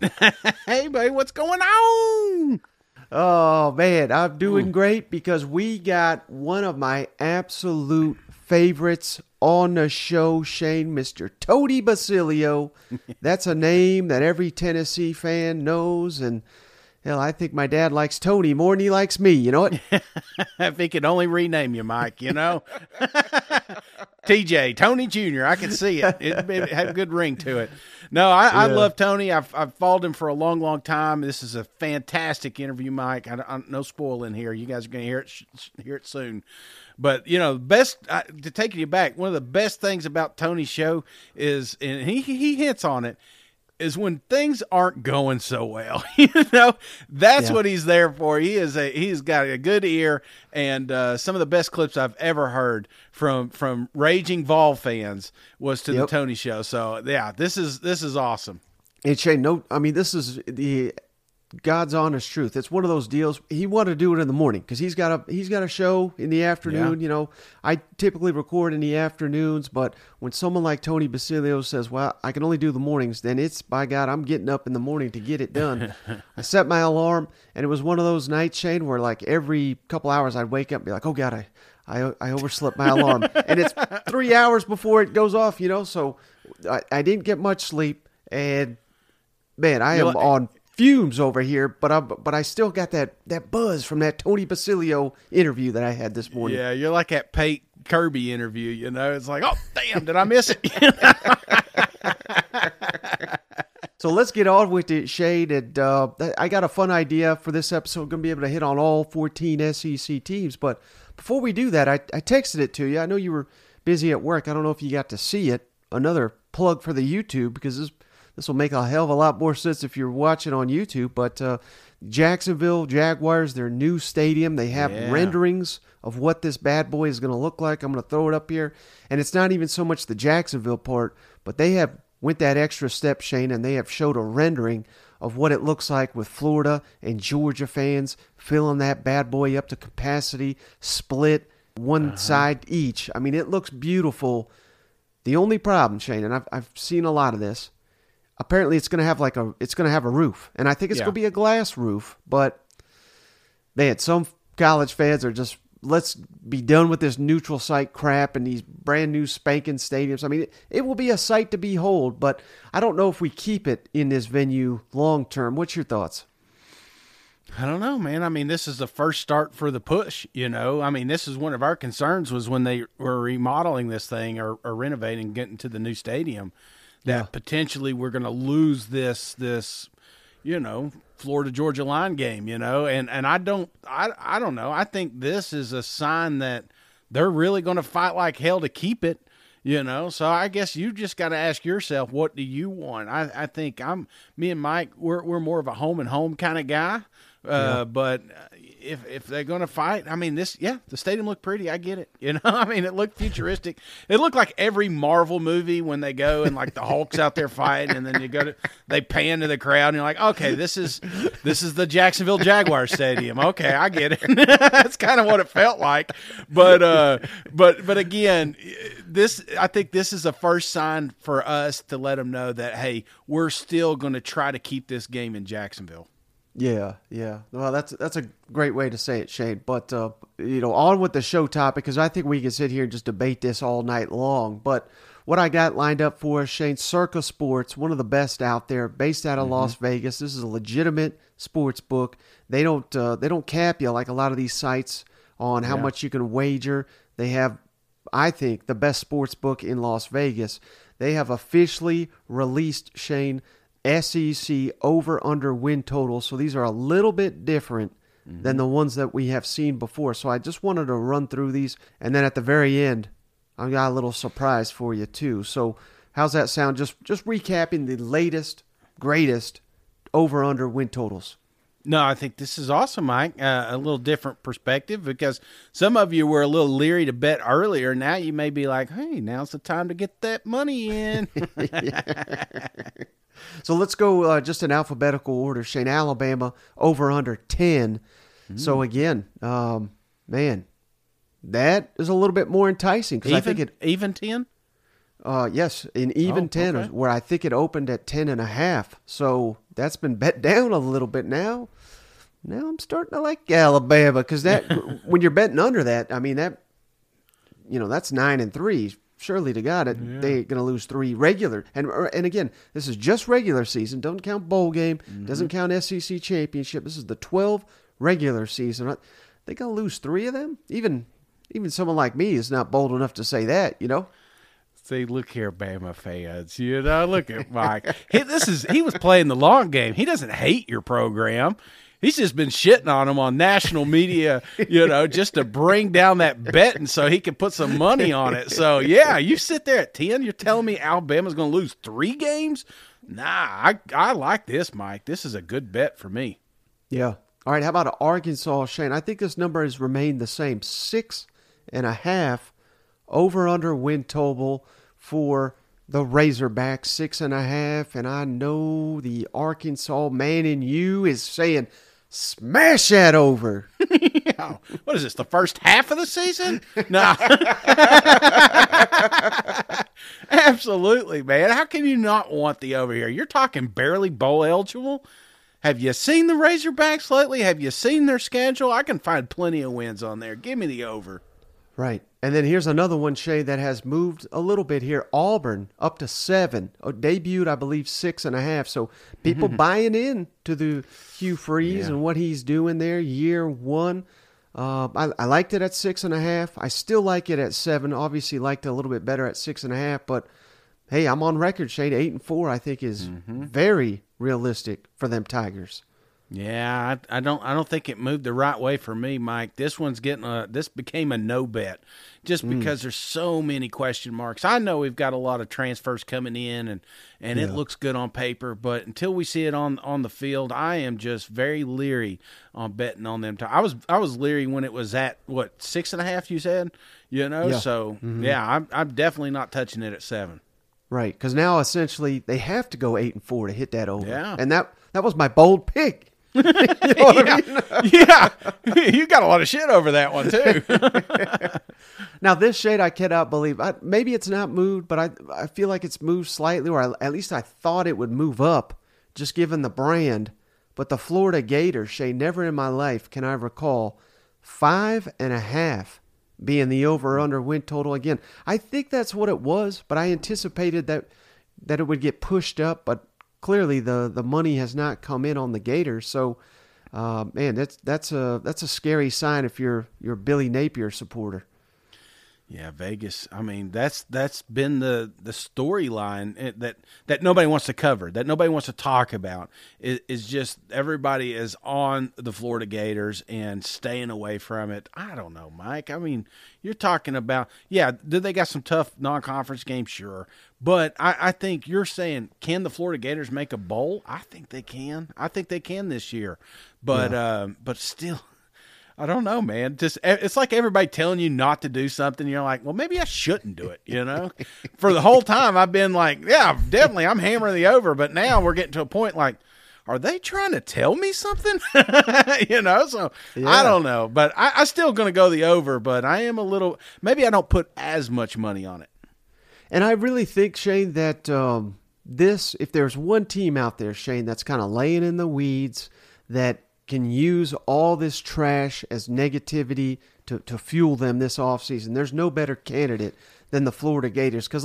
hey, buddy, what's going on? Oh man, I'm doing great because we got one of my absolute favorites on the show, Shane, Mr. Tony Basilio. That's a name that every Tennessee fan knows, and hell, I think my dad likes Tony more than he likes me. You know what? if he could only rename you, Mike, you know? TJ, Tony Jr., I can see it. It, it had a good ring to it. No, I, I love Tony. I've, I've followed him for a long, long time. This is a fantastic interview, Mike. I, I, no spoiling here. You guys are going to hear it sh- hear it soon. But you know, best uh, to take you back. One of the best things about Tony's show is, and he he hints on it, is when things aren't going so well. you know, that's Yeah. what he's there for. He is a he's got a good ear, and uh, some of the best clips I've ever heard from from raging Vol fans was to Yep. the Tony show. So yeah, this is this is awesome. And Shane, no, I mean this is the God's honest truth. It's one of those deals. He wanted to do it in the morning because he's got a he's got a show in the afternoon. Yeah. You know, I typically record in the afternoons, but when someone like Tony Basilio says, "Well, I can only do the mornings," then it's by God, I'm getting up in the morning to get it done. I set my alarm, and it was one of those nights, Shane, where like every couple hours I'd wake up and be like, "Oh God, I." I, I overslept my alarm and it's three hours before it goes off, you know, so I, I didn't get much sleep and man, I am You're like- on fumes over here, but I but I still got that that buzz from that Tony Basilio interview that I had this morning. Yeah, you're like that Pate Kirby interview. You know, it's like, oh damn, did I miss it? So let's get on with it, Shane. And uh, I got a fun idea for this episode. Going to be able to hit on all 14 SEC teams. But before we do that, I, I texted it to you. I know you were busy at work. I don't know if you got to see it. Another plug for the YouTube because this this will make a hell of a lot more sense if you're watching on YouTube. But uh, Jacksonville Jaguars, their new stadium, they have Yeah. renderings of what this bad boy is going to look like. I'm going to throw it up here, and it's not even so much the Jacksonville part, but they have went that extra step, Shane, and they have showed a rendering of what it looks like with Florida and Georgia fans filling that bad boy up to capacity, split one side each. I mean, it looks beautiful. The only problem, Shane, and I've I've seen a lot of this. Apparently, it's going to have like a it's going to have a roof, and I think it's Yeah. going to be a glass roof. But man, some college fans are just let's be done with this neutral site crap and these brand new spanking stadiums. I mean, it, it will be a sight to behold, but I don't know if we keep it in this venue long term. What's your thoughts? I don't know, man. I mean, this is the first start for the push. You know, I mean, this is one of our concerns was when they were remodeling this thing or, or renovating, getting to the new stadium, that Yeah. potentially we're going to lose this this, you know, Florida Georgia line game. You know, and and I don't, I I don't know. I think this is a sign that they're really going to fight like hell to keep it. You know, so I guess you just got to ask yourself, what do you want? I, I think I'm me and Mike. We're we're more of a home and home kind of guy. Uh, But uh, if if they're going to fight, I mean, this yeah, the stadium looked pretty. I get it. You know, I mean, it looked futuristic. It looked like every Marvel movie when they go and like the Hulk's out there fighting, and then you go to they pan to the crowd, and you're like, okay, this is this is the Jacksonville Jaguar Stadium. Okay, I get it. That's kind of what it felt like. But uh, but but again, this I think this is a first sign for us to let them know that hey, we're still going to try to keep this game in Jacksonville. Yeah, yeah. Well, that's that's a great way to say it, Shane. But uh, you know, on with the show topic because I think we can sit here and just debate this all night long. But what I got lined up for us, Shane, Circa Sports, one of the best out there, based out of Las Vegas. This is a legitimate sports book. They don't uh, they don't cap you like a lot of these sites on how Yeah. much you can wager. They have, I think, the best sports book in Las Vegas. They have officially released Shane SEC over under win total. So these are a little bit different mm-hmm. than the ones that we have seen before. So I just wanted to run through these, and then at the very end, I got a little surprise for you too. So how's that sound? Just just recapping the latest, greatest over under win totals. No, I think this is awesome, Mike. Uh, a little different perspective because some of you were a little leery to bet earlier. Now you may be like, "Hey, now's the time to get that money in." so let's go uh, just in alphabetical order. Shane, Alabama over under ten. Mm. So again, um, man, that is a little bit more enticing because I think it even ten. Uh, yes, in even oh, 10, okay. where I think it opened at 10 and a half. So that's been bet down a little bit now. Now I'm starting to like Alabama because that when you're betting under that, I mean that, you know, that's nine and three. Surely to God, yeah. they're going to lose three regular. And and again, this is just regular season. Don't count bowl game. Mm-hmm. Doesn't count SEC championship. This is the 12 regular season. They going to lose three of them. Even even someone like me is not bold enough to say that. You know. See, look here, Bama fans. You know, look at Mike. he, this is he was playing the long game. He doesn't hate your program. He's just been shitting on him on national media, you know, just to bring down that betting so he can put some money on it. So yeah, you sit there at ten. You're telling me Alabama's going to lose three games? Nah, I I like this, Mike. This is a good bet for me. Yeah. All right. How about Arkansas, Shane? I think this number has remained the same, six and a half over under win total for the Razorbacks, six and a half. And I know the Arkansas man in you is saying, smash that over. yeah. What is this, the first half of the season? No. Absolutely, man. How can you not want the over here? You're talking barely bowl eligible. Have you seen the Razorbacks lately? Have you seen their schedule? I can find plenty of wins on there. Give me the over. Right. And then here's another one, Shane, that has moved a little bit here. Auburn up to seven. Oh, debuted, I believe, six and a half. So people buying in to the Hugh Freeze yeah. and what he's doing there, year one. Uh, I, I, liked it at six and a half. I still like it at seven. Obviously, liked it a little bit better at six and a half. But hey, I'm on record, Shane. Eight and four, I think, is mm-hmm. very realistic for them Tigers. Yeah, I, I, don't I don't think it moved the right way for me, Mike. This one's getting a this became a no bet just mm. because there's so many question marks. I know we've got a lot of transfers coming in and and yeah. it looks good on paper, but until we see it on on the field, I am just very leery on betting on them. I was I was leery when it was at what six and a half. You said, you know, yeah. so mm-hmm. yeah, I'm I'm definitely not touching it at seven. Right, because now essentially they have to go eight and four to hit that over. Yeah, and that that was my bold pick you know yeah. I mean? yeah. you got a lot of shit over that one too. now this Shane I cannot believe. I, maybe it's not moved, but I I feel like it's moved slightly, or I, at least I thought it would move up, just given the brand. But the Florida Gator Shane, never in my life can I recall five and a half being the over under win total again. I think that's what it was, but I anticipated that that it would get pushed up, but clearly the the money has not come in on the Gators. So, uh, man, that's that's a that's a scary sign if you're you're Billy Napier supporter. Yeah, Vegas. I mean, that's that's been the the storyline eh, that that nobody wants to cover, that nobody wants to talk about. Is, is just everybody is on the Florida Gators and staying away from it. I don't know, Mike. I mean, you're talking about yeah. Did they got some tough non conference games? Sure, but I, I think you're saying can the Florida Gators make a bowl? I think they can. I think they can this year, but yeah. um, but still I don't know, man. Just it's like everybody telling you not to do something. You're like, well, maybe I shouldn't do it. You know, for the whole time I've been like, yeah, definitely, I'm hammering the over. But now we're getting to a point like, are they trying to tell me something? you know, so yeah. I don't know, but I, I still going to go the over. But I am a little. Maybe I don't put as much money on it. And I really think Shane that um, this, if there's one team out there, Shane, that's kind of laying in the weeds that can use all this trash as negativity to, to fuel them this offseason. There's no better candidate than the Florida Gators because,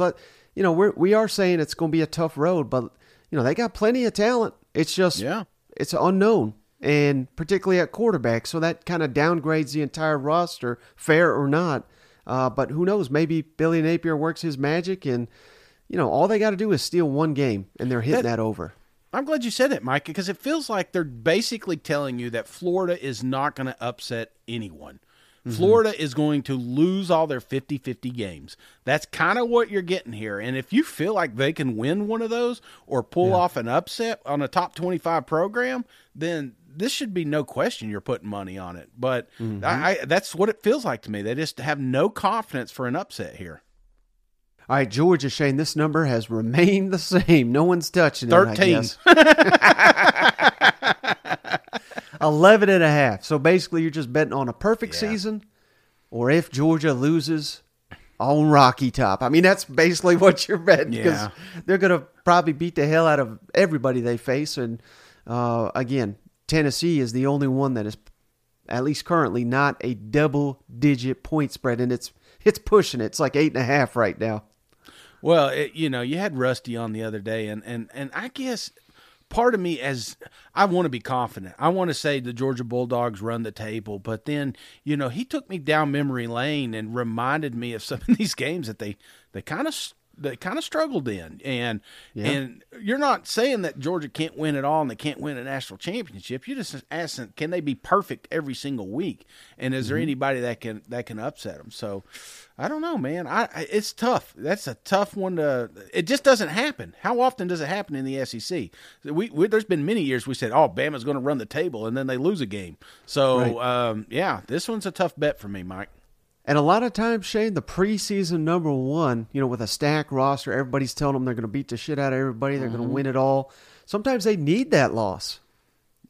you know, we're, we are saying it's going to be a tough road, but, you know, they got plenty of talent. It's just, yeah. it's unknown, and particularly at quarterback. So that kind of downgrades the entire roster, fair or not. Uh, but who knows? Maybe Billy Napier works his magic, and, you know, all they got to do is steal one game, and they're hitting that, that over. I'm glad you said it, Mike, because it feels like they're basically telling you that Florida is not going to upset anyone. Florida is going to lose all their 50 50 games. That's kind of what you're getting here. And if you feel like they can win one of those or pull yeah. off an upset on a top 25 program, then this should be no question you're putting money on it. But mm-hmm. I, I, that's what it feels like to me. They just have no confidence for an upset here. All right, Georgia, Shane, this number has remained the same. No one's touching 13. it. 13. 11 and a half. So basically, you're just betting on a perfect yeah. season or if Georgia loses on Rocky Top. I mean, that's basically what you're betting because yeah. they're going to probably beat the hell out of everybody they face. And uh, again, Tennessee is the only one that is, at least currently, not a double digit point spread. And it's it's pushing it. It's like eight and a half right now. Well, it, you know, you had Rusty on the other day, and and and I guess part of me as I want to be confident. I want to say the Georgia Bulldogs run the table, but then you know he took me down memory lane and reminded me of some of these games that they they kind of they kind of struggled in. And yeah. and you're not saying that Georgia can't win it all and they can't win a national championship. You're just asking, can they be perfect every single week? And is mm-hmm. there anybody that can that can upset them? So I don't know, man. I, I, it's tough. That's a tough one to. It just doesn't happen. How often does it happen in the SEC? We, we there's been many years we said, "Oh, Bama's going to run the table," and then they lose a game. So right. um, yeah, this one's a tough bet for me, Mike. And a lot of times, Shane, the preseason number one, you know, with a stack roster, everybody's telling them they're going to beat the shit out of everybody. They're mm-hmm. going to win it all. Sometimes they need that loss.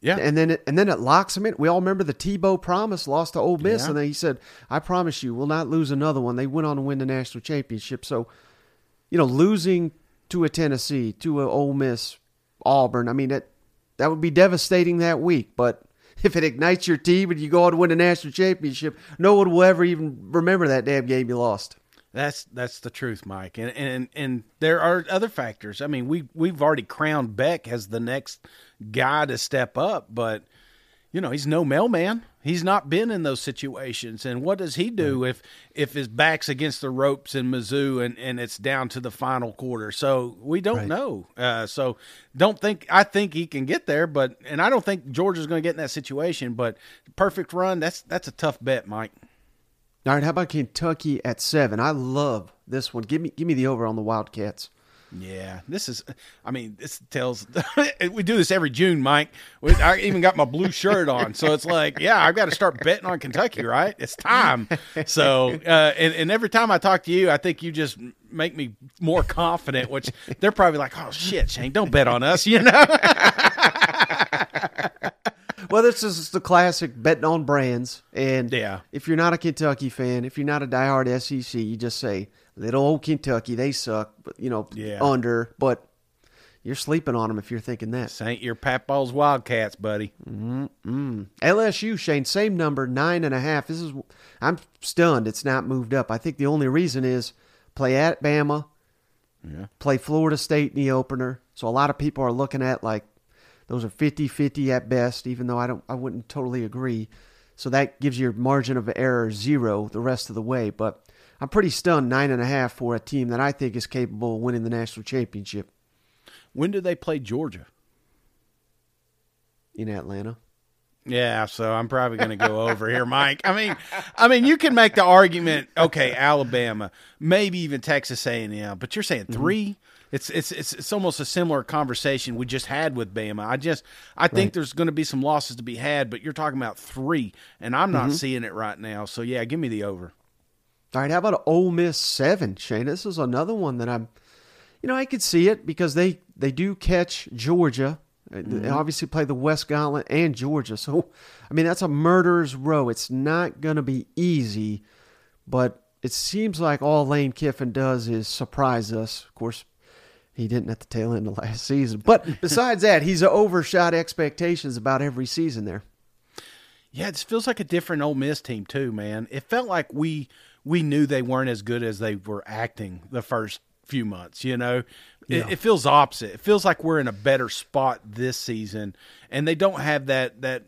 Yeah. And then it, and then it locks them in. We all remember the Tebow promise lost to Ole Miss, yeah. and then he said, "I promise you, we'll not lose another one." They went on to win the national championship. So, you know, losing to a Tennessee, to a Ole Miss, Auburn. I mean, that that would be devastating that week. But if it ignites your team and you go on to win a national championship, no one will ever even remember that damn game you lost. That's that's the truth, Mike. And and and there are other factors. I mean, we we've already crowned Beck as the next guy to step up, but you know, he's no mailman. He's not been in those situations. And what does he do if if his back's against the ropes in Mizzou and, and it's down to the final quarter? So we don't right. know. Uh, so don't think I think he can get there, but and I don't think Georgia's going to get in that situation. But perfect run, that's that's a tough bet, Mike. All right, how about Kentucky at seven? I love this one. Give me give me the over on the Wildcats. Yeah, this is. I mean, this tells. we do this every June, Mike. I even got my blue shirt on, so it's like, yeah, I've got to start betting on Kentucky, right? It's time. So, uh, and, and every time I talk to you, I think you just make me more confident. Which they're probably like, oh shit, Shane, don't bet on us, you know. well, this is the classic betting on brands, and yeah, if you're not a Kentucky fan, if you're not a diehard SEC, you just say little old Kentucky, they suck, but you know, yeah. under, but you're sleeping on them if you're thinking that. This ain't your Papal's Wildcats, buddy. Mm-mm. LSU, Shane, same number, nine and a half. This is, I'm stunned. It's not moved up. I think the only reason is play at Bama, yeah. play Florida State in the opener. So a lot of people are looking at like those are 50-50 at best, even though I don't, I wouldn't totally agree. So that gives your margin of error zero the rest of the way. But I'm pretty stunned nine and a half for a team that I think is capable of winning the national championship. When do they play Georgia? In Atlanta. Yeah, so I'm probably going to go over here, Mike. I mean, I mean, you can make the argument, okay, Alabama, maybe even Texas A&M, but you're saying 3 mm-hmm. It's, it's it's it's almost a similar conversation we just had with Bama. I just I think right. there's going to be some losses to be had, but you're talking about three, and I'm not mm-hmm. seeing it right now. So yeah, give me the over. All right, how about Ole Miss seven, Shane? This is another one that I'm, you know, I could see it because they they do catch Georgia. Mm-hmm. They obviously play the West Gauntlet and Georgia, so I mean that's a murderer's row. It's not going to be easy, but it seems like all Lane Kiffin does is surprise us. Of course, he didn't at the tail end of last season, but besides that, he's overshot expectations about every season there. Yeah, it feels like a different Ole Miss team too, man. It felt like we we knew they weren't as good as they were acting the first few months. You know, yeah. it, it, feels opposite. It feels like we're in a better spot this season, and they don't have that that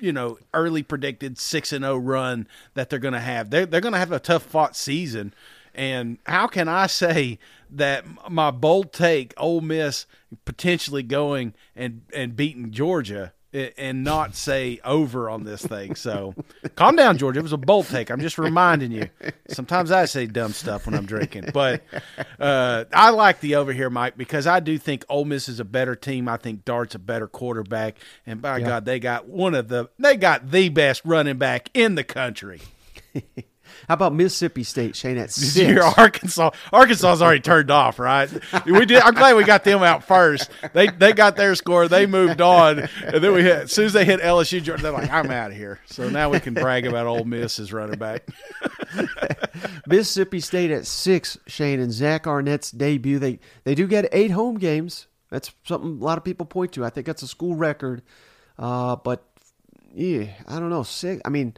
you know early predicted six and zero oh run that they're going to have. They're they're going to have a tough fought season. And how can I say that my bold take, Ole Miss potentially going and and beating Georgia and not say over on this thing. So calm down, George. It was a bold take. I'm just reminding you. Sometimes I say dumb stuff when I'm drinking, but uh, I like the over here, Mike, because I do think Ole Miss is a better team. I think Dart's a better quarterback, and by yeah. God, they got one of the they got the best running back in the country. How about Mississippi State, Shane? At six. Your Arkansas, Arkansas's already turned off, right? We did. I'm glad we got them out first. They they got their score. They moved on, and then we hit. As soon as they hit LSU, they're like, "I'm out of here." So now we can brag about Ole Miss as running back. Mississippi State at six, Shane, and Zach Arnett's debut. They they do get eight home games. That's something a lot of people point to. I think that's a school record. Uh, but yeah, I don't know. Six. I mean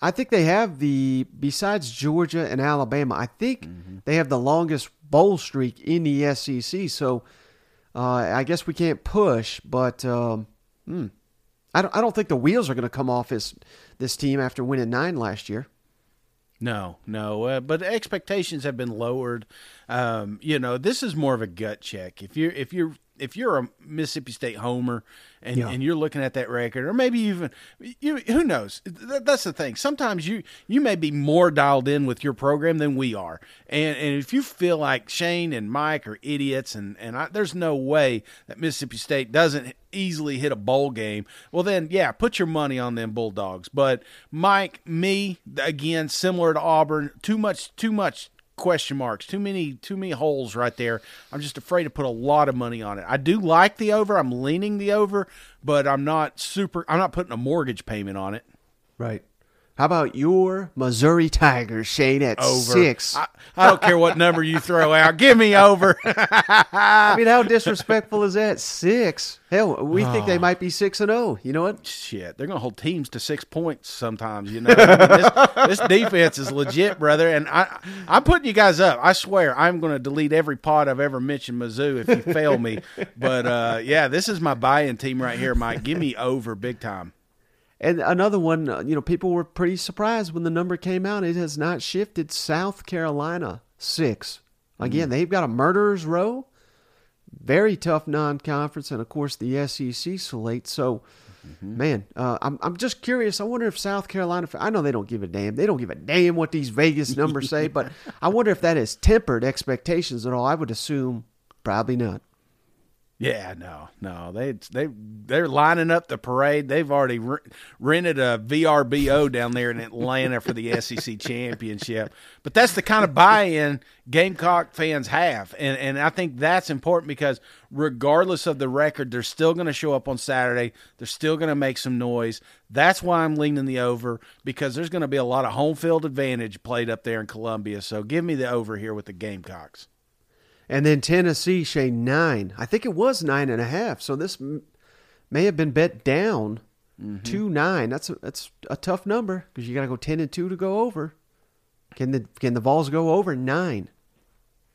I think they have the besides Georgia and Alabama. I think mm-hmm. they have the longest bowl streak in the SEC. So uh, I guess we can't push, but um, hmm, I don't. I don't think the wheels are going to come off this this team after winning nine last year. No, no, uh, but expectations have been lowered. Um, you know, this is more of a gut check. If you're if you're if you're a Mississippi State homer and, yeah. and you're looking at that record, or maybe even you, who knows? that's the thing. Sometimes you you may be more dialed in with your program than we are, and and if you feel like Shane and Mike are idiots, and and I, there's no way that Mississippi State doesn't easily hit a bowl game, well then yeah, put your money on them Bulldogs. But Mike, me again, similar to Auburn, too much too much question marks, too many too many holes right there. I'm just afraid to put a lot of money on it. I do like the over. I'm leaning the over, but I'm not super I'm not putting a mortgage payment on it. Right. How about your Missouri Tigers, Shane, at over. six? I, I, don't care what number you throw out. Give me over. I mean, how disrespectful is that? Six. Hell, we oh. think they might be six and zero. Oh. You know what? Shit, they're gonna hold teams to six points sometimes. You know, I mean, this, this, defense is legit, brother. And I, I'm putting you guys up. I swear, I'm gonna delete every pod I've ever mentioned Mizzou if you fail me. But uh, yeah, this is my buy-in team right here, Mike. Give me over big time. And another one, uh, you know, people were pretty surprised when the number came out. It has not shifted. South Carolina, six. Again, mm-hmm. they've got a murderer's row. Very tough non conference, and of course, the SEC slate. So, mm-hmm. man, uh, I'm, I'm just curious. I wonder if South Carolina, I know they don't give a damn. They don't give a damn what these Vegas numbers say, but I wonder if that has tempered expectations at all. I would assume probably not. Yeah, no, no. They they they're lining up the parade. They've already re- rented a VRBO down there in Atlanta for the SEC championship. But that's the kind of buy-in Gamecock fans have, and and I think that's important because regardless of the record, they're still going to show up on Saturday. They're still going to make some noise. That's why I'm leaning the over because there's going to be a lot of home field advantage played up there in Columbia. So give me the over here with the Gamecocks. And then Tennessee, Shane, nine. I think it was nine and a half. So this m- may have been bet down mm-hmm. to nine. That's a, that's a tough number because you got to go ten and two to go over. Can the can the Vols go over nine?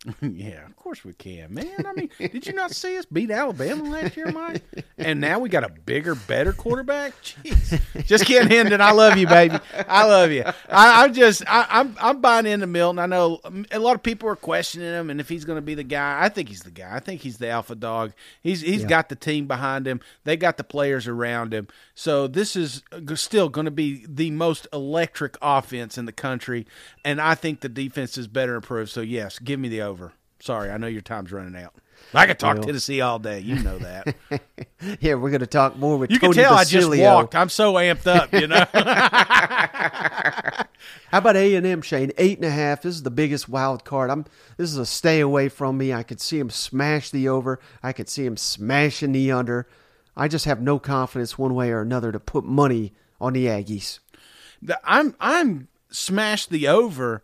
yeah, of course we can, man. I mean, did you not see us beat Alabama last year, Mike? And now we got a bigger, better quarterback. Jeez, just kidding, Hendon. I love you, baby. I love you. I, am just, I, am I'm, I'm buying into Milton. I know a lot of people are questioning him, and if he's going to be the guy, I think he's the guy. I think he's the alpha dog. He's he's yeah. got the team behind him. They got the players around him. So this is still going to be the most electric offense in the country, and I think the defense is better improved. So yes, give me the over. Sorry, I know your time's running out. I could talk well, Tennessee all day. You know that. yeah, we're going to talk more with you Tony can tell Basilio. I just walked. I'm so amped up. You know. How about A and M, Shane? Eight and a half. This is the biggest wild card. I'm. This is a stay away from me. I could see him smash the over. I could see him smashing the under. I just have no confidence one way or another to put money on the Aggies. I'm I'm smashed the over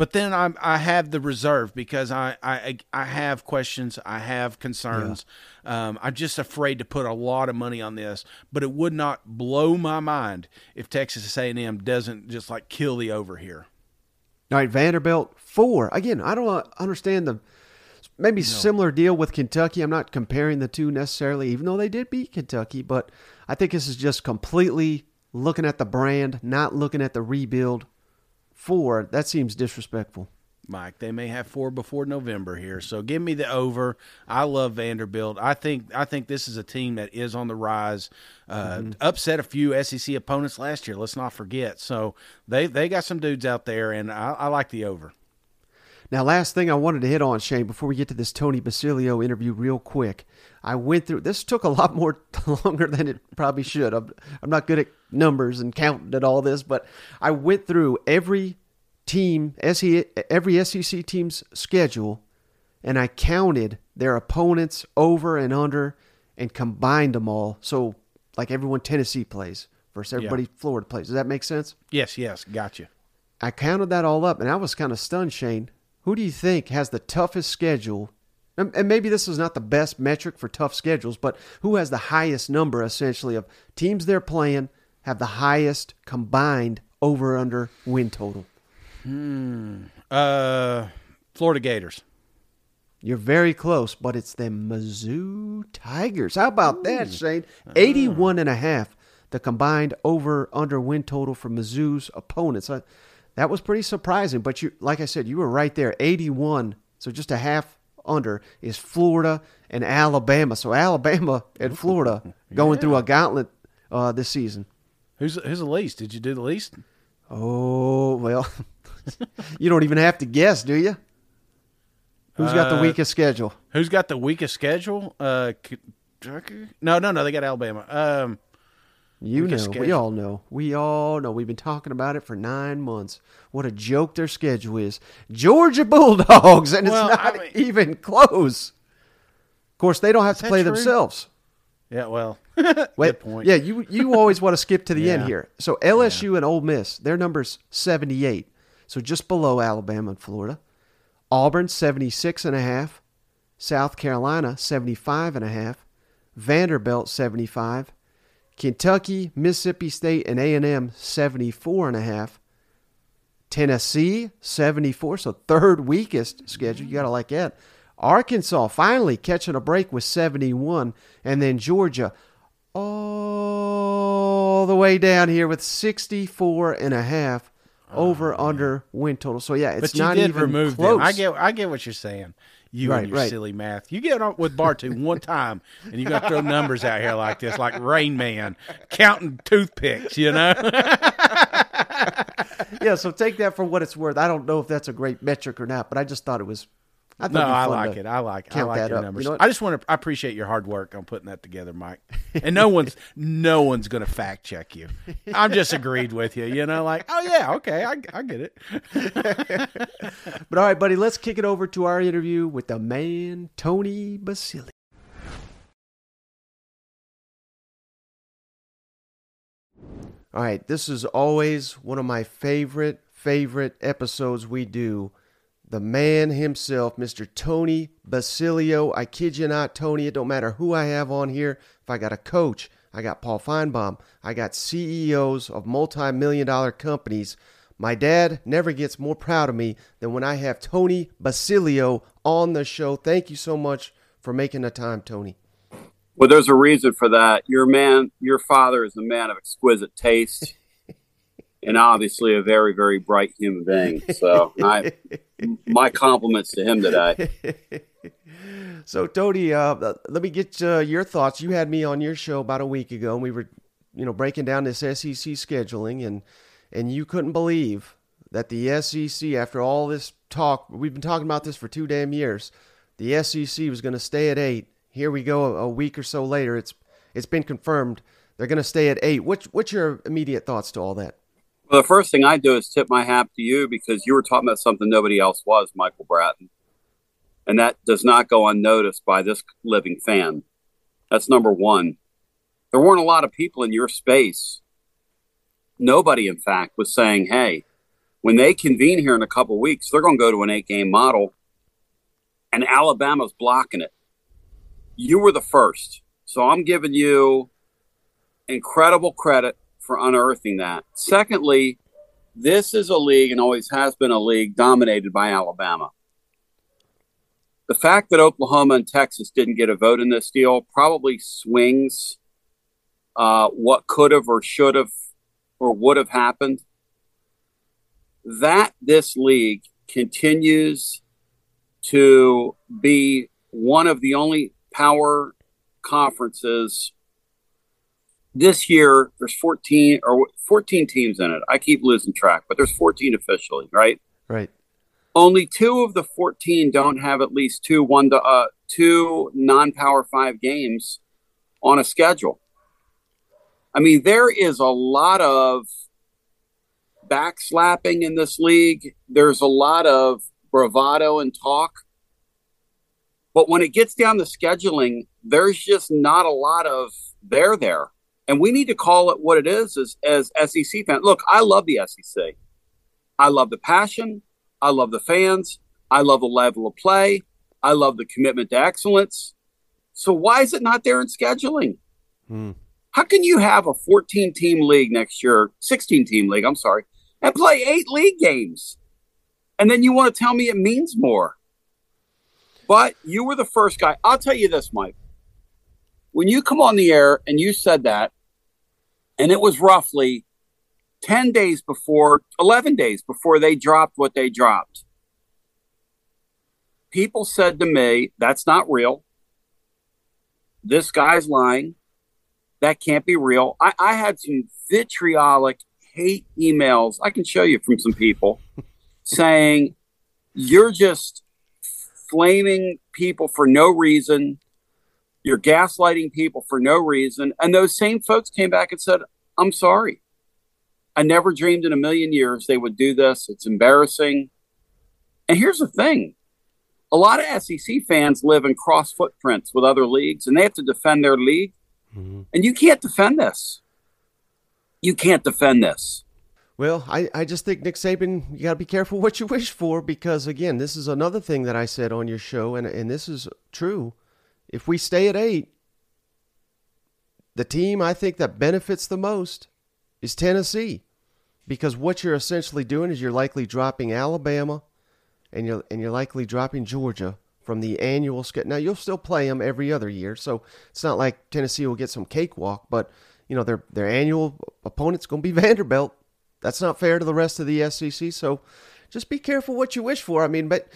but then I I have the reserve because I I I have questions, I have concerns. Yeah. Um, I'm just afraid to put a lot of money on this, but it would not blow my mind if Texas A&M doesn't just like kill the over here. All right, Vanderbilt four again. I don't understand the maybe no. similar deal with Kentucky. I'm not comparing the two necessarily, even though they did beat Kentucky, but I think this is just completely looking at the brand, not looking at the rebuild four, that seems disrespectful. Mike. They may have four before November here. So give me the over. I love Vanderbilt. I think I think this is a team that is on the rise. Uh, mm-hmm. Upset a few SEC opponents last year. Let's not forget. So they they got some dudes out there, and I, I like the over. Now, last thing I wanted to hit on, Shane, before we get to this Tony Basilio interview, real quick. I went through this took a lot more longer than it probably should. I'm, I'm not good at numbers and counting at all this, but I went through every team, every SEC team's schedule, and I counted their opponents over and under and combined them all. So, like everyone Tennessee plays versus everybody yeah. Florida plays. Does that make sense? Yes, yes, gotcha. I counted that all up, and I was kind of stunned, Shane. Who do you think has the toughest schedule? And maybe this is not the best metric for tough schedules, but who has the highest number essentially of teams they're playing have the highest combined over under win total? Hmm. Uh, Florida Gators. You're very close, but it's the Mizzou Tigers. How about Ooh. that, Shane? 81 and a half, the combined over under win total for Mizzou's opponents. That was pretty surprising, but you like I said, you were right there. 81, so just a half under is Florida and Alabama. So Alabama and Florida going yeah. through a gauntlet uh, this season. Who's who's the least? Did you do the least? Oh well, you don't even have to guess, do you? Who's got the uh, weakest schedule? Who's got the weakest schedule? Uh, no, no, no. They got Alabama. Um, you know, schedule. we all know. We all know. We've been talking about it for nine months. What a joke their schedule is. Georgia Bulldogs, and well, it's not I mean, even close. Of course, they don't have to play true? themselves. Yeah, well, Wait, point. Yeah, you you always want to skip to the yeah. end here. So LSU yeah. and Ole Miss, their numbers 78. So just below Alabama and Florida. Auburn 76 and a half. South Carolina 75 and a half. Vanderbilt 75. Kentucky, Mississippi State, and A&M 74 and a half. Tennessee 74, so third weakest schedule. You got to like that. Arkansas finally catching a break with 71, and then Georgia all the way down here with 64 and a half oh, over oh, under win total. So yeah, it's but not even remove close. Them. I get I get what you're saying. You right, and your right. silly math. You get on with Bartu one time, and you got to throw numbers out here like this, like Rain Man counting toothpicks. You know. yeah. So take that for what it's worth. I don't know if that's a great metric or not, but I just thought it was I no, I like it. I like it. I like your up. numbers. You know I just want to. I appreciate your hard work on putting that together, Mike. And no one's no one's going to fact check you. I'm just agreed with you. You know, like, oh yeah, okay, I, I get it. but all right, buddy, let's kick it over to our interview with the man Tony Basilio. All right, this is always one of my favorite favorite episodes we do the man himself, Mr. Tony Basilio. I kid you not, Tony, it don't matter who I have on here. If I got a coach, I got Paul Finebaum, I got CEOs of multi million dollar companies. My dad never gets more proud of me than when I have Tony Basilio on the show. Thank you so much for making the time, Tony. Well, there's a reason for that. Your man, your father is a man of exquisite taste. and obviously a very, very bright human being. So I, my compliments to him today. so Tony, uh, let me get uh, your thoughts. You had me on your show about a week ago, and we were, you know, breaking down this SEC scheduling, and and you couldn't believe that the SEC, after all this talk, we've been talking about this for two damn years, the SEC was going to stay at eight. Here we go, a week or so later, it's it's been confirmed they're going to stay at eight. What's what's your immediate thoughts to all that? Well, the first thing I do is tip my hat to you because you were talking about something nobody else was, Michael Bratton. And that does not go unnoticed by this living fan. That's number one. There weren't a lot of people in your space. Nobody, in fact, was saying, hey, when they convene here in a couple weeks, they're going to go to an eight game model, and Alabama's blocking it. You were the first. So I'm giving you incredible credit for unearthing that. Secondly, this is a league and always has been a league dominated by Alabama. The fact that Oklahoma and Texas didn't get a vote in this deal probably swings uh, what could have or should have or would have happened. That this league continues to be one of the only power conferences this year there's 14 or 14 teams in it. I keep losing track but there's 14 officially right? Right. only two of the 14 don't have at least two one to uh, two non-power five games on a schedule. I mean there is a lot of backslapping in this league. There's a lot of bravado and talk. But when it gets down to scheduling there's just not a lot of there there and we need to call it what it is as, as sec fans look i love the sec i love the passion I love the fans. I love the level of play. I love the commitment to excellence. So why is it not there in scheduling? Hmm. How can you have a 14 team league next year, 16 team league, I'm sorry, and play eight league games? And then you want to tell me it means more. But you were the first guy. I'll tell you this, Mike. When you come on the air and you said that, and it was roughly 10 days before, 11 days before they dropped what they dropped. People said to me, that's not real. This guy's lying. That can't be real. I, I had some vitriolic hate emails. I can show you from some people saying, you're just flaming people for no reason. You're gaslighting people for no reason. And those same folks came back and said, I'm sorry. I never dreamed in a million years they would do this. It's embarrassing. And here's the thing a lot of SEC fans live in cross footprints with other leagues and they have to defend their league. Mm-hmm. And you can't defend this. You can't defend this. Well, I, I just think Nick Saban, you got to be careful what you wish for because, again, this is another thing that I said on your show, and, and this is true. If we stay at eight, the team I think that benefits the most is Tennessee because what you're essentially doing is you're likely dropping Alabama and you're, and you're likely dropping Georgia from the annual schedule. Now, you'll still play them every other year, so it's not like Tennessee will get some cakewalk, but, you know, their, their annual opponent's going to be Vanderbilt. That's not fair to the rest of the SEC. So just be careful what you wish for. I mean, but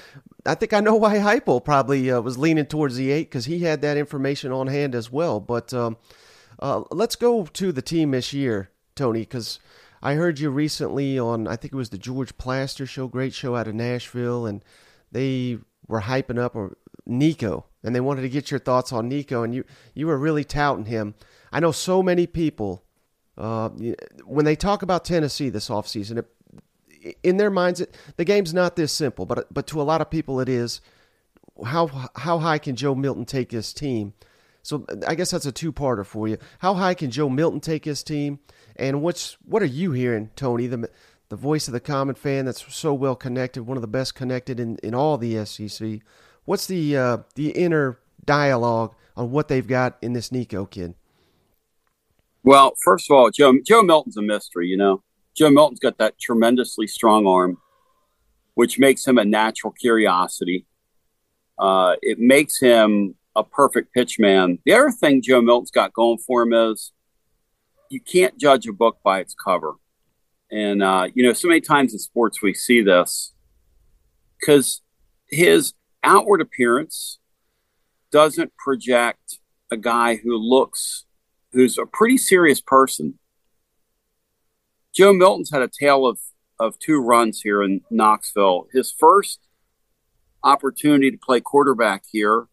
I think I know why Heupel probably uh, was leaning towards the eight because he had that information on hand as well. But um, uh, let's go to the team this year, Tony, because I heard you recently on I think it was the George Plaster show, great show out of Nashville, and they were hyping up or Nico, and they wanted to get your thoughts on Nico, and you you were really touting him. I know so many people uh, when they talk about Tennessee this offseason, it, in their minds, it, the game's not this simple, but but to a lot of people it is. How how high can Joe Milton take his team? So I guess that's a two-parter for you. How high can Joe Milton take his team? And what's what are you hearing, Tony, the the voice of the common fan that's so well connected, one of the best connected in, in all the SEC? What's the uh, the inner dialogue on what they've got in this Nico kid? Well, first of all, Joe Joe Milton's a mystery. You know, Joe Milton's got that tremendously strong arm, which makes him a natural curiosity. Uh, it makes him a perfect pitch man. The other thing Joe Milton's got going for him is you can't judge a book by its cover. And, uh, you know, so many times in sports we see this because his outward appearance doesn't project a guy who looks, who's a pretty serious person. Joe Milton's had a tale of, of two runs here in Knoxville. His first opportunity to play quarterback here,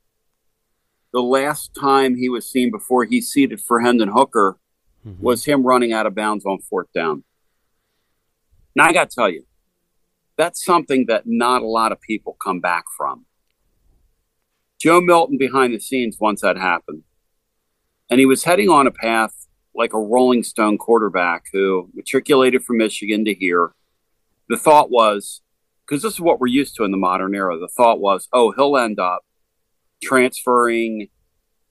the last time he was seen before he ceded for Hendon Hooker mm-hmm. was him running out of bounds on fourth down. Now, I got to tell you, that's something that not a lot of people come back from. Joe Milton behind the scenes once that happened. And he was heading on a path like a Rolling Stone quarterback who matriculated from Michigan to here. The thought was, because this is what we're used to in the modern era, the thought was, oh, he'll end up transferring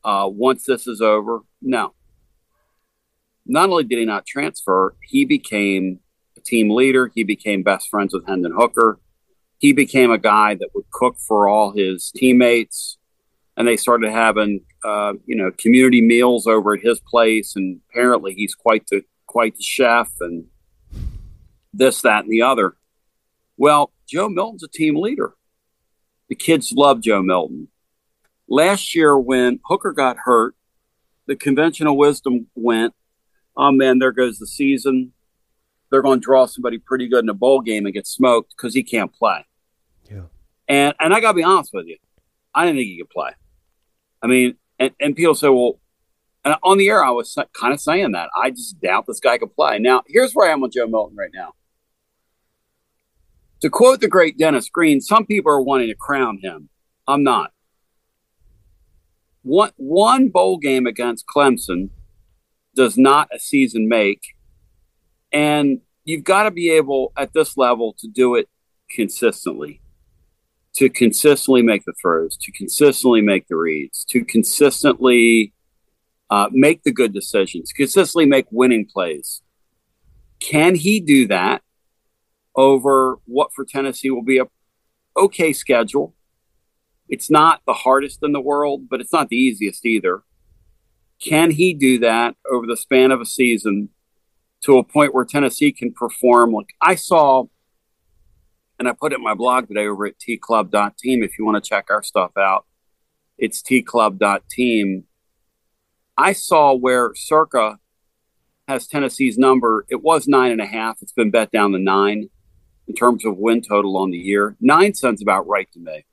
uh, once this is over. No. Not only did he not transfer, he became a team leader. He became best friends with Hendon Hooker. He became a guy that would cook for all his teammates. And they started having, uh, you know, community meals over at his place. And apparently he's quite the, quite the chef and this, that, and the other. Well, Joe Milton's a team leader. The kids love Joe Milton. Last year, when Hooker got hurt, the conventional wisdom went, oh man, there goes the season. They're going to draw somebody pretty good in a bowl game and get smoked because he can't play. Yeah. And and I got to be honest with you, I didn't think he could play. I mean, and, and people say, well, and on the air, I was kind of saying that. I just doubt this guy could play. Now, here's where I am with Joe Milton right now. To quote the great Dennis Green, some people are wanting to crown him. I'm not. One, one bowl game against Clemson does not a season make. And you've got to be able at this level to do it consistently, to consistently make the throws, to consistently make the reads, to consistently uh, make the good decisions, consistently make winning plays. Can he do that over what for Tennessee will be a okay schedule? It's not the hardest in the world, but it's not the easiest either. Can he do that over the span of a season to a point where Tennessee can perform? Like I saw, and I put it in my blog today over at tclub.team. If you want to check our stuff out, it's tclub.team. I saw where Circa has Tennessee's number. It was nine and a half. It's been bet down to nine in terms of win total on the year. Nine sounds about right to me.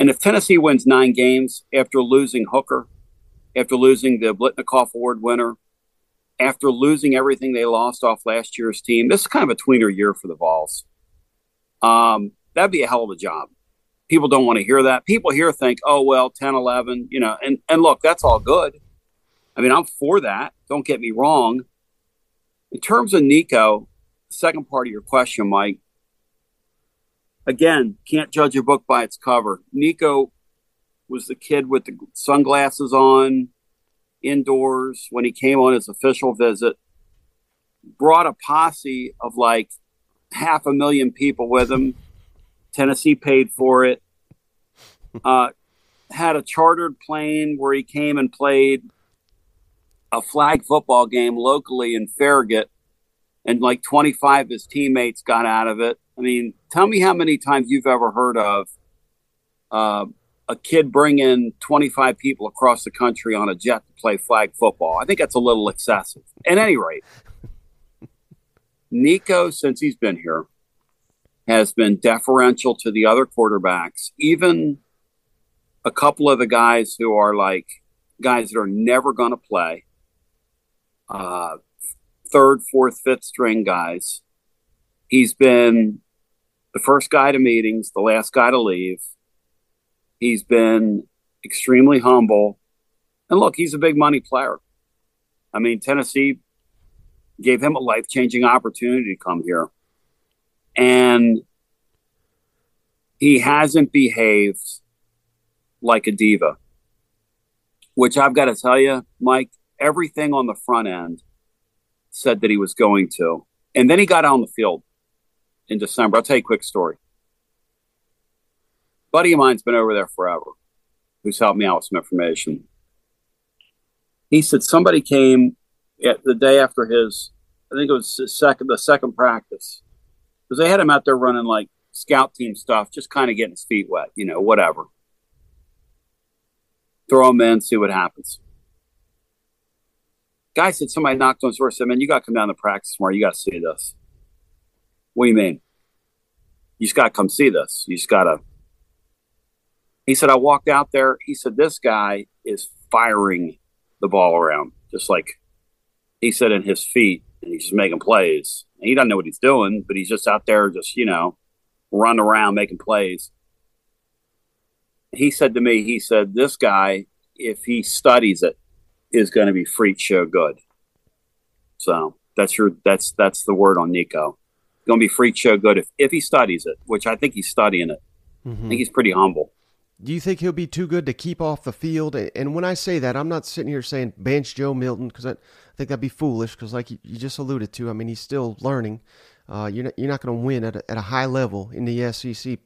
And if Tennessee wins nine games after losing Hooker, after losing the Biletnikoff Award winner, after losing everything they lost off last year's team, this is kind of a tweener year for the Vols. Um, that'd be a hell of a job people don't want to hear that. People here think, oh, well, 10, 11, you know, and, and look, that's all good. I mean, I'm for that. Don't get me wrong. In terms of Nico, second part of your question, Mike, again, can't judge a book by its cover. Nico was the kid with the sunglasses on indoors when he came on his official visit, brought a posse of like half a million people with him Tennessee paid for it. Uh, had a chartered plane where he came and played a flag football game locally in Farragut, and like 25 of his teammates got out of it. I mean, tell me how many times you've ever heard of uh, a kid bringing 25 people across the country on a jet to play flag football. I think that's a little excessive. At any rate, Nico, since he's been here, has been deferential to the other quarterbacks, even a couple of the guys who are like guys that are never going to play, uh, third, fourth, fifth string guys. He's been the first guy to meetings, the last guy to leave. He's been extremely humble. And look, he's a big money player. I mean, Tennessee gave him a life changing opportunity to come here and he hasn't behaved like a diva. Which I've got to tell you, Mike, everything on the front end said that he was going to. And then he got on the field in December. I'll tell you a quick story. buddy of mine's been over there forever, who's helped me out with some information. He said somebody came at the day after his, I think it was second, the second practice, because they had him out there running like scout team stuff, just kind of getting his feet wet, you know, whatever. Throw him in, see what happens. Guy said somebody knocked on his door, said, Man, you got to come down to practice tomorrow. You got to see this. What do you mean? You just got to come see this. You just got to. He said, I walked out there. He said, This guy is firing the ball around, just like he said in his feet, and he's just making plays. And He doesn't know what he's doing, but he's just out there, just, you know, running around making plays. He said to me, he said, this guy, if he studies it, is going to be freak show good. So that's your that's that's the word on Nico. Going to be freak show good if if he studies it, which I think he's studying it. Mm-hmm. I think he's pretty humble. Do you think he'll be too good to keep off the field? And when I say that, I'm not sitting here saying bench Joe Milton because I, think that'd be foolish because, like you, just alluded to, I mean, he's still learning. Uh, you're not, you're not going to win at a, at a high level in the SEC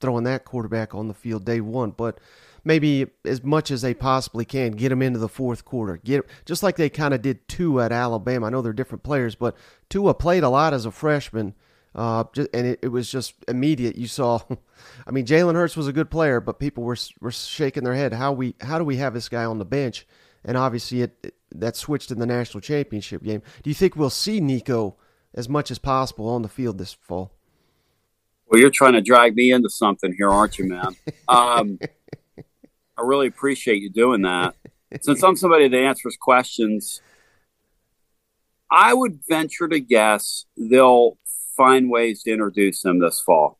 throwing that quarterback on the field day one, but maybe as much as they possibly can get him into the fourth quarter. Get just like they kind of did two at Alabama. I know they're different players, but Tua played a lot as a freshman. Uh, just, and it, it was just immediate. You saw, I mean, Jalen Hurts was a good player, but people were were shaking their head. How we how do we have this guy on the bench? And obviously, it, it that switched in the national championship game. Do you think we'll see Nico as much as possible on the field this fall? Well, you're trying to drag me into something here, aren't you, man? um, I really appreciate you doing that. Since I'm somebody that answers questions, I would venture to guess they'll find ways to introduce him this fall.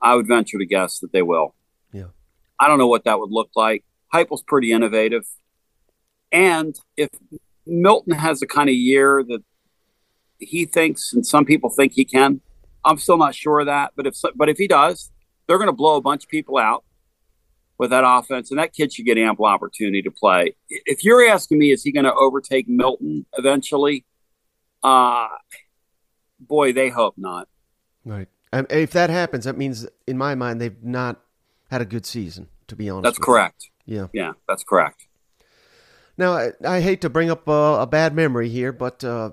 I would venture to guess that they will. Yeah. I don't know what that would look like. Heupel's pretty innovative. And if Milton has the kind of year that he thinks and some people think he can, I'm still not sure of that. But if but if he does, they're going to blow a bunch of people out with that offense, and that kid should get ample opportunity to play. If you're asking me, is he going to overtake Milton eventually? Uh boy, they hope not. Right. And if that happens, that means, in my mind, they've not had a good season. To be honest, that's correct. You. Yeah. Yeah, that's correct. Now, I, I hate to bring up a, a bad memory here, but uh,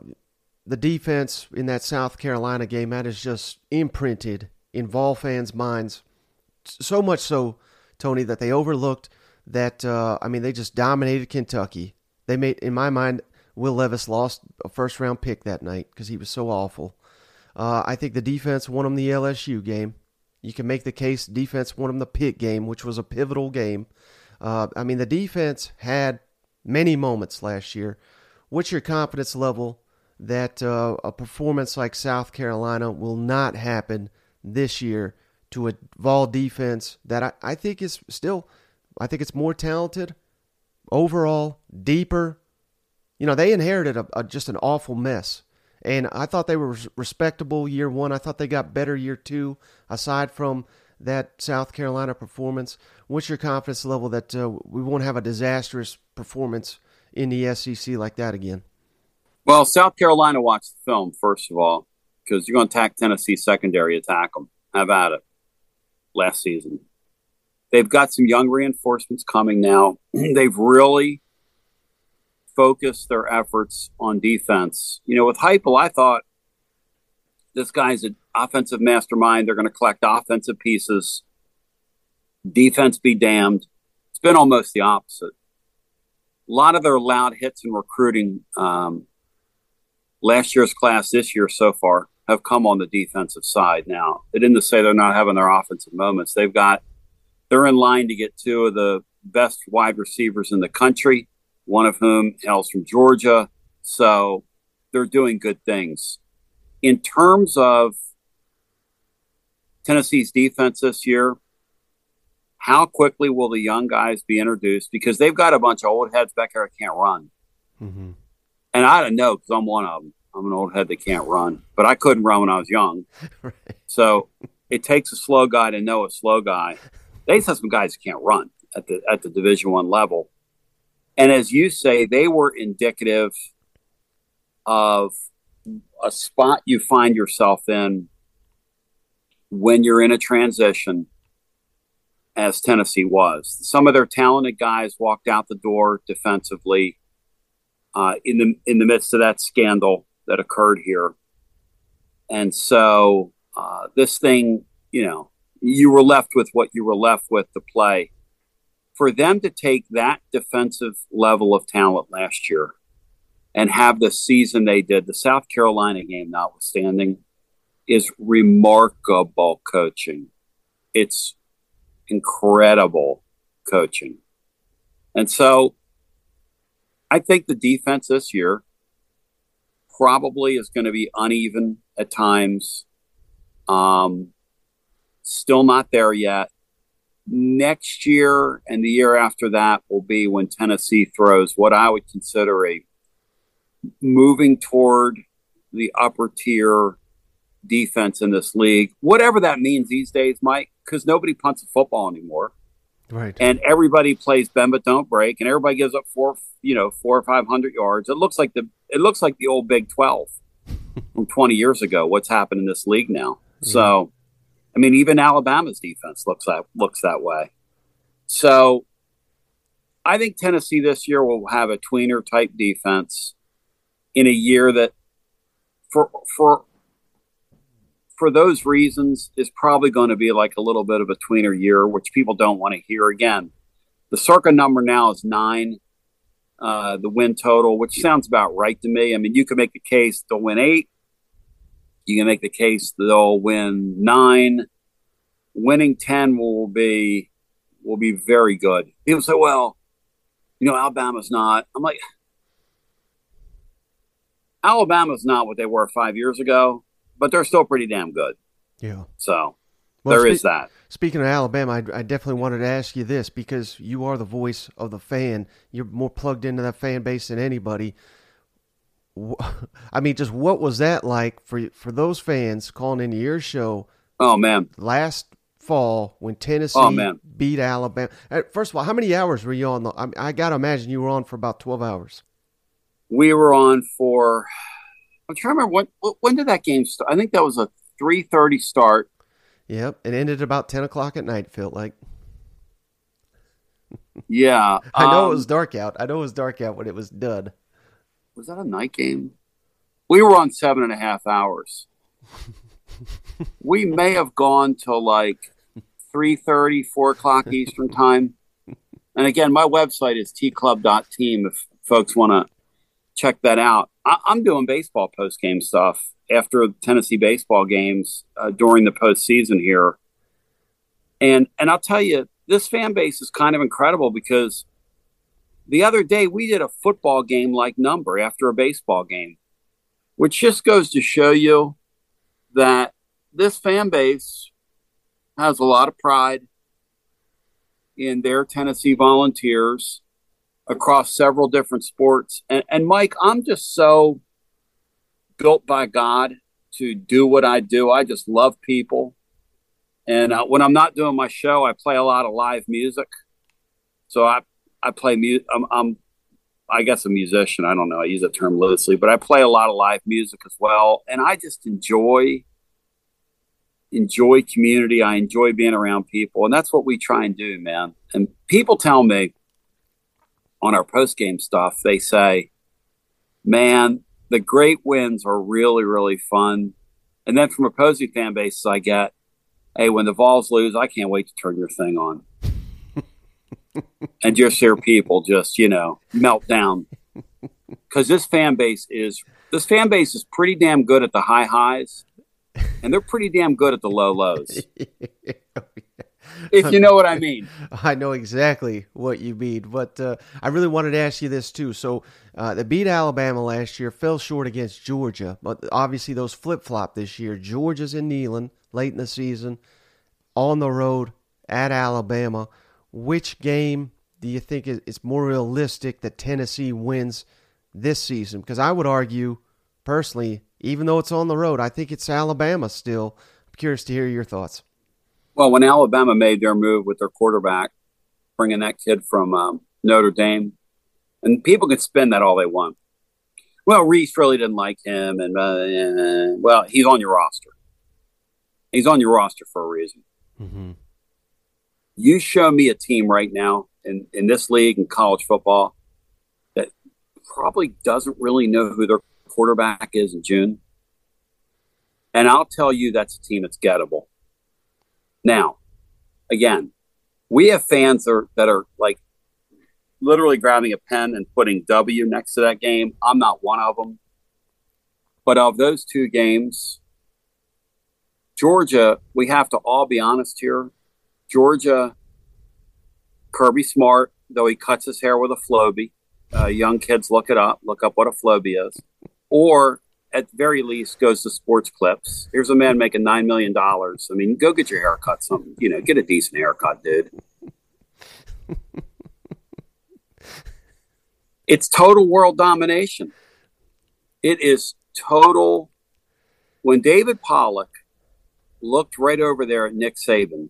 the defense in that South Carolina game that is just imprinted in Vol fans' minds. So much so, Tony, that they overlooked that. Uh, I mean, they just dominated Kentucky. They made, in my mind, Will Levis lost a first round pick that night because he was so awful. Uh, I think the defense won them the LSU game. You can make the case defense won them the Pitt game, which was a pivotal game. Uh, I mean, the defense had many moments last year. What's your confidence level that uh, a performance like South Carolina will not happen this year to a Vol defense that I, I think is still, I think it's more talented overall, deeper. You know, they inherited a, a, just an awful mess and I thought they were respectable year one. I thought they got better year two, aside from that South Carolina performance. What's your confidence level that uh, we won't have a disastrous performance in the SEC like that again? Well, South Carolina watched the film, first of all, because you're going to attack Tennessee secondary, attack them. Have at it last season. They've got some young reinforcements coming now. They've really focus their efforts on defense. You know, with Heupel, I thought this guy's an offensive mastermind. They're going to collect offensive pieces. Defense be damned. It's been almost the opposite. A lot of their loud hits in recruiting, um, last year's class, this year so far, have come on the defensive side. Now, they didn't say they're not having their offensive moments. They've got, they're in line to get two of the best wide receivers in the country one of whom hails from Georgia. So they're doing good things. In terms of Tennessee's defense this year, how quickly will the young guys be introduced? Because they've got a bunch of old heads back there that can't run. Mm-hmm. And I don't know because I'm one of them. I'm an old head that can't run, but I couldn't run when I was young. right. So it takes a slow guy to know a slow guy. They have some guys that can't run at the at the Division One level. And as you say, they were indicative of a spot you find yourself in when you're in a transition, as Tennessee was. Some of their talented guys walked out the door defensively uh, in the in the midst of that scandal that occurred here, and so uh, this thing, you know, you were left with what you were left with to play for them to take that defensive level of talent last year and have the season they did, the South Carolina game notwithstanding, is remarkable coaching. It's incredible coaching. And so I think the defense this year probably is going to be uneven at times. Um, still not there yet next year and the year after that will be when Tennessee throws what I would consider a moving toward the upper tier defense in this league, whatever that means these days, Mike, because nobody punts a football anymore. Right. And everybody plays bend but don't break, and everybody gives up four, you know, four or five hundred yards. It looks like the it looks like the old Big Twelve from twenty years ago. What's happened in this league now? Yeah. So I mean, even Alabama's defense looks that looks that way. So I think Tennessee this year will have a tweener type defense in a year that for for for those reasons, is probably going to be like a little bit of a tweener year, which people don't want to hear again. The circa number now is nine, uh, the win total, which sounds about right to me. I mean, you can make the case they'll win eight. You can make the case that they'll win nine. Winning ten will be will be very good. People say, "Well, you know, Alabama's not." I'm like, Alabama's not what they were five years ago, but they're still pretty damn good. Yeah. So Well, there spe- is that. Speaking of Alabama, I, I definitely wanted to ask you this because you are the voice of the fan. You're more plugged into that fan base than anybody. I mean, just what was that like for for those fans calling into your show Oh man, last fall when Tennessee Oh, man. beat Alabama? Uh, First of all, how many hours were you on? The, I, I got to imagine you were on for about twelve hours. we were on for. I'm trying to remember when. When did that game start? I think that was a 3:30 start. Yep, it ended about ten o'clock at night. Felt like Yeah, I know um, it was dark out. I know it was dark out when it was done. Was that a night game? We were on seven and a half hours. we may have gone till like 3.30, 4 o'clock Eastern time. And again, my website is tclub.team if folks want to check that out. I- I'm doing baseball post-game stuff after Tennessee baseball games uh, during the postseason here. And, and I'll tell you, this fan base is kind of incredible because the other day we did a football game like number after a baseball game, which just goes to show you that this fan base has a lot of pride in their Tennessee volunteers across several different sports. And, and Mike, I'm just so built by God to do what I do. I just love people. And uh, when I'm not doing my show, I play a lot of live music. So I I play music. I'm, I'm, I guess, a musician. I don't know. I use that term loosely, but I play a lot of live music as well, and I just enjoy enjoy community. I enjoy being around people, and that's what we try and do, man. And people tell me on our post game stuff, they say, "Man, the great wins are really, really fun." And then from opposing fan bases, I get, "Hey, when the Vols lose, I can't wait to turn your thing on." And just hear people just you know melt down because this fan base is this fan base is pretty damn good at the high highs and they're pretty damn good at the low lows if you know what i mean I know exactly what you mean, but uh, I really wanted to ask you this too. So uh, they beat Alabama last year, fell short against Georgia, but obviously those flip flop this year. Georgia's in Neyland late in the season, on the road at Alabama. Which game do you think is more realistic that Tennessee wins this season? Because I would argue, personally, even though it's on the road, I think it's Alabama still. I'm curious to hear your thoughts. well when alabama made their move with their quarterback bringing that kid from um, notre dame and people can spin that all they want well Rees really didn't like him and uh, well he's on your roster he's on your roster for a reason Mm-hmm. You show me a team right now in, in this league in college football that probably doesn't really know who their quarterback is in June. And I'll tell you that's a team that's gettable. Now, again, we have fans that are, that are like literally grabbing a pen and putting W next to that game. I'm not one of them. But of those two games, Georgia, we have to all be honest here. Georgia, Kirby Smart, though he cuts his hair with a Flowbee. Uh, young kids, look it up. Look up what a Flowbee is. Or at very least, goes to sports clips. Here's a man making $9 million. I mean, go get your hair cut. Something, you know, get a decent haircut, dude. it's total world domination. It is total. When David Pollack looked right over there at Nick Saban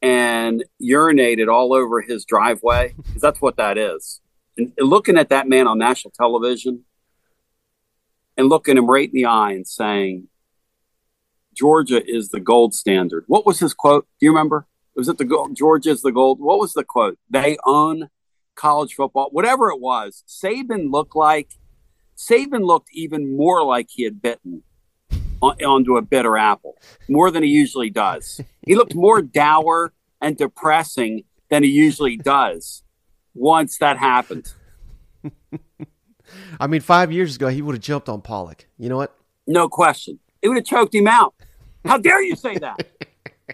and urinated all over his driveway, because that's what that is. And looking at that man on national television and looking him right in the eye and saying, Georgia is the gold standard. What was his quote? Do you remember? Was it the gold? Georgia is the gold. What was the quote? They own college football. Whatever it was, Saban looked like Saban looked even more like he had bitten onto a bitter apple more than he usually does. He looked more dour and depressing than he usually does once that happened. I mean, five years ago, he would have jumped on Pollack. You know what? No question. It would have choked him out. How dare you say that?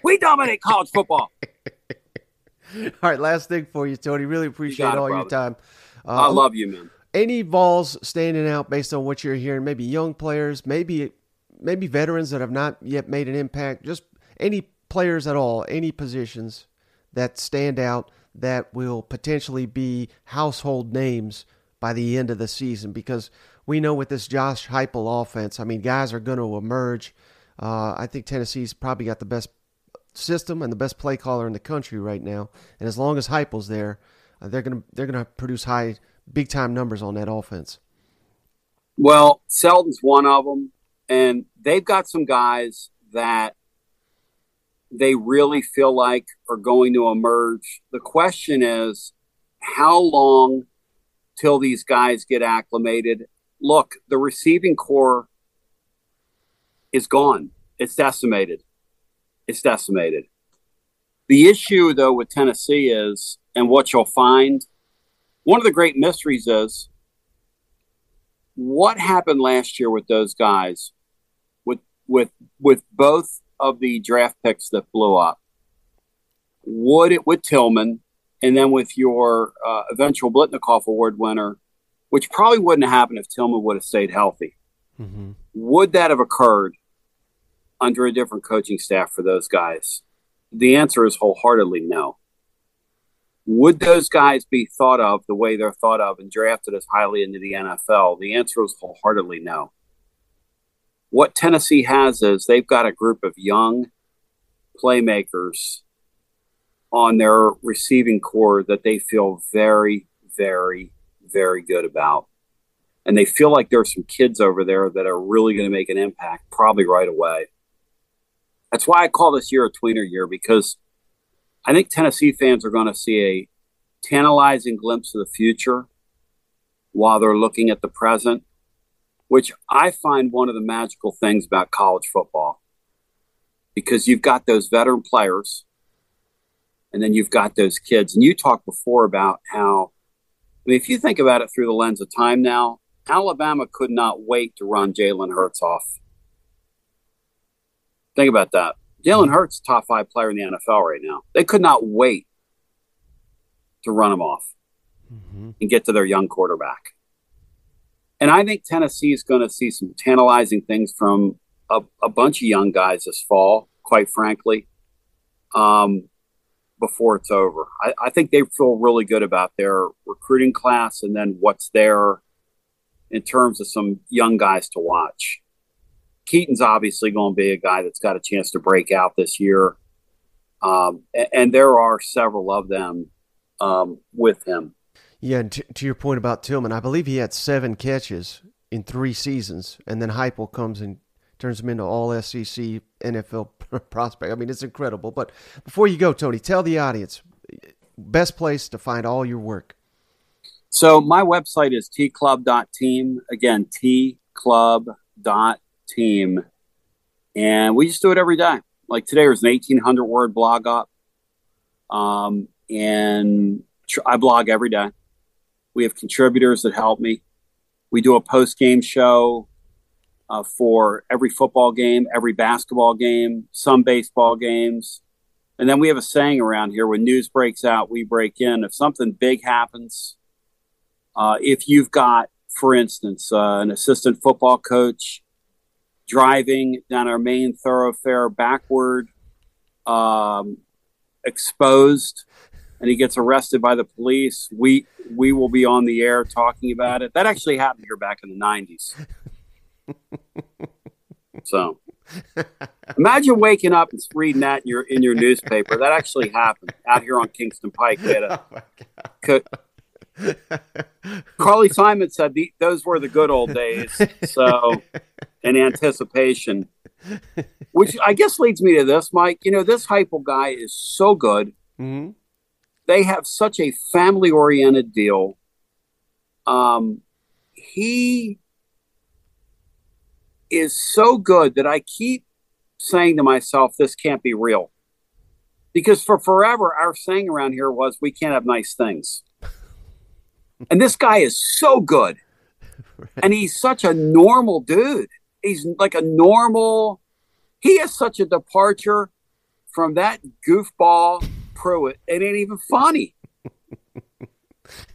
we dominate college football. All right, last thing for you, Tony. Really appreciate it, all brother. your time. I um, love you, man. Any Vols standing out based on what you're hearing? Maybe young players, maybe maybe veterans that have not yet made an impact. Just any players at all, any positions that stand out that will potentially be household names by the end of the season. Because we know with this Josh Heupel offense, I mean, guys are going to emerge. Uh, I think Tennessee's probably got the best system and the best play caller in the country right now. And as long as Heupel's there, uh, they're gonna they're gonna produce high, big time numbers on that offense. Well, Selden's one of them, and they've got some guys that they really feel like are going to emerge. The question is, how long till these guys get acclimated? Look, the receiving core is gone. It's decimated. It's decimated. The issue, though, with Tennessee is, and what you'll find, one of the great mysteries is what happened last year with those guys, with with both of the draft picks that blew up. Would it with Tillman, and then with your uh, eventual Biletnikoff Award winner, which probably wouldn't have happened if Tillman would have stayed healthy. Mm-hmm. Would that have occurred under a different coaching staff for those guys? The answer is wholeheartedly no. Would those guys be thought of the way they're thought of and drafted as highly into the NFL? The answer is wholeheartedly no. What Tennessee has is they've got a group of young playmakers on their receiving core that they feel very, very, very good about. And they feel like there's some kids over there that are really going to make an impact probably right away. That's why I call this year a tweener year because I think Tennessee fans are going to see a tantalizing glimpse of the future while they're looking at the present, which I find one of the magical things about college football because you've got those veteran players and then you've got those kids. And you talked before about how, I mean, if you think about it through the lens of time now, Alabama could not wait to run Jalen Hurts off. Think about that. Jalen Hurts, top five player in the NFL right now. They could not wait to run him off mm-hmm. and get to their young quarterback. And I think Tennessee is going to see some tantalizing things from a, a, bunch of young guys this fall, quite frankly, um, before it's over. I, I think they feel really good about their recruiting class and then what's there in terms of some young guys to watch. Keyton's obviously going to be a guy that's got a chance to break out this year. Um, and, and, there are several of them um, with him. Yeah, and t- to your point about Tillman, I believe he had seven catches in three seasons, and then Heupel comes and turns him into all SEC NFL prospect. I mean, it's incredible. But before you go, Tony, tell the audience best place to find all your work. So my website is tclub.team. Again, tclub.team. And we just do it every day. Like today, was an 1,800 word blog up. Um, and I blog every day. We have contributors that help me. We do a post game show uh, for every football game, every basketball game, some baseball games. And then we have a saying around here when news breaks out, we break in. If something big happens, uh, if you've got, for instance, uh, an assistant football coach driving down our main thoroughfare backward, um, exposed, and he gets arrested by the police, we we will be on the air talking about it. That actually happened here back in the '90s. so imagine waking up and reading that in your in your newspaper. That actually happened out here on Kingston Pike. We had a, oh Carly Simon said the, those were the good old days. So, in anticipation, which I guess leads me to this, Mike. You know, this Heupel guy is so good. Mm-hmm. They have such a family oriented deal. Um, he is so good that I keep saying to myself, this can't be real. Because for forever, our saying around here was, we can't have nice things. and this guy is so good. And he's such a normal dude. He's like a normal, he is such a departure from that goofball Pruitt. It it ain't even funny.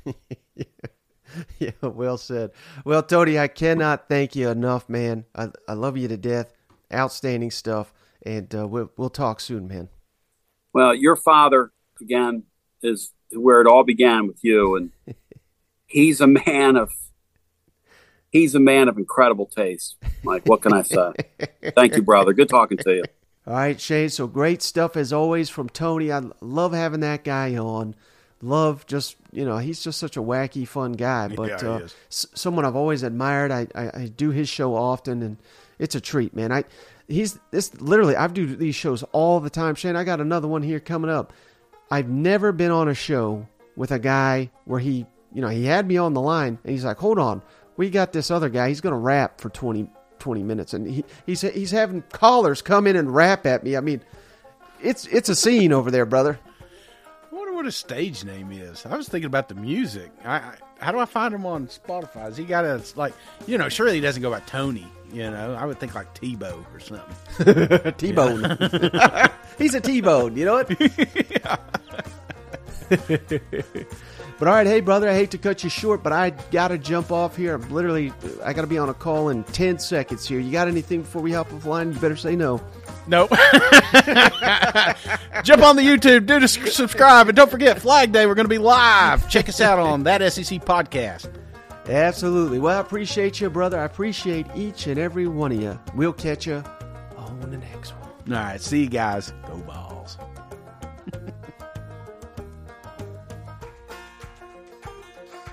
yeah, well said. Well, Tony, I cannot thank you enough, man. I, I love you to death. Outstanding stuff. And uh, we'll, we'll talk soon, man. Well, your father, again, is where it all began with you. And he's a man of. He's a man of incredible taste. Mike, what can I say? Thank you, brother. Good talking to you. All right, Shane. So great stuff as always from Tony. I love having that guy on. Love just you know he's just such a wacky, fun guy. But Yeah, he uh, is. s- someone I've always admired. I, I I do his show often, and it's a treat, man. I he's this literally I do these shows all the time. Shane, I got another one here coming up. I've never been on a show with a guy where he you know he had me on the line and he's like, hold on, we got this other guy. He's gonna rap for 20, 20 minutes, and he he's he's having callers come in and rap at me. I mean. It's it's a scene over there, brother. I wonder what his stage name is. I was thinking about the music. I, I how do I find him on Spotify? Is he got a like you know? Surely he doesn't go by Tony. You know, I would think like Tebow or something. T-bone. He's a T-bone. You know what? but all right, hey brother, I hate to cut you short, but I gotta jump off here. I'm literally, I gotta be on a call in ten seconds here. You got anything before we hop offline? You better say no. Nope. Jump on the YouTube, do the subscribe, and don't forget Flag Day. We're going to be live. Check us out on that SEC podcast. Absolutely. Well, I appreciate you, brother. I appreciate each and every one of you. We'll catch you on the next one. All right, see you guys. Go Vols.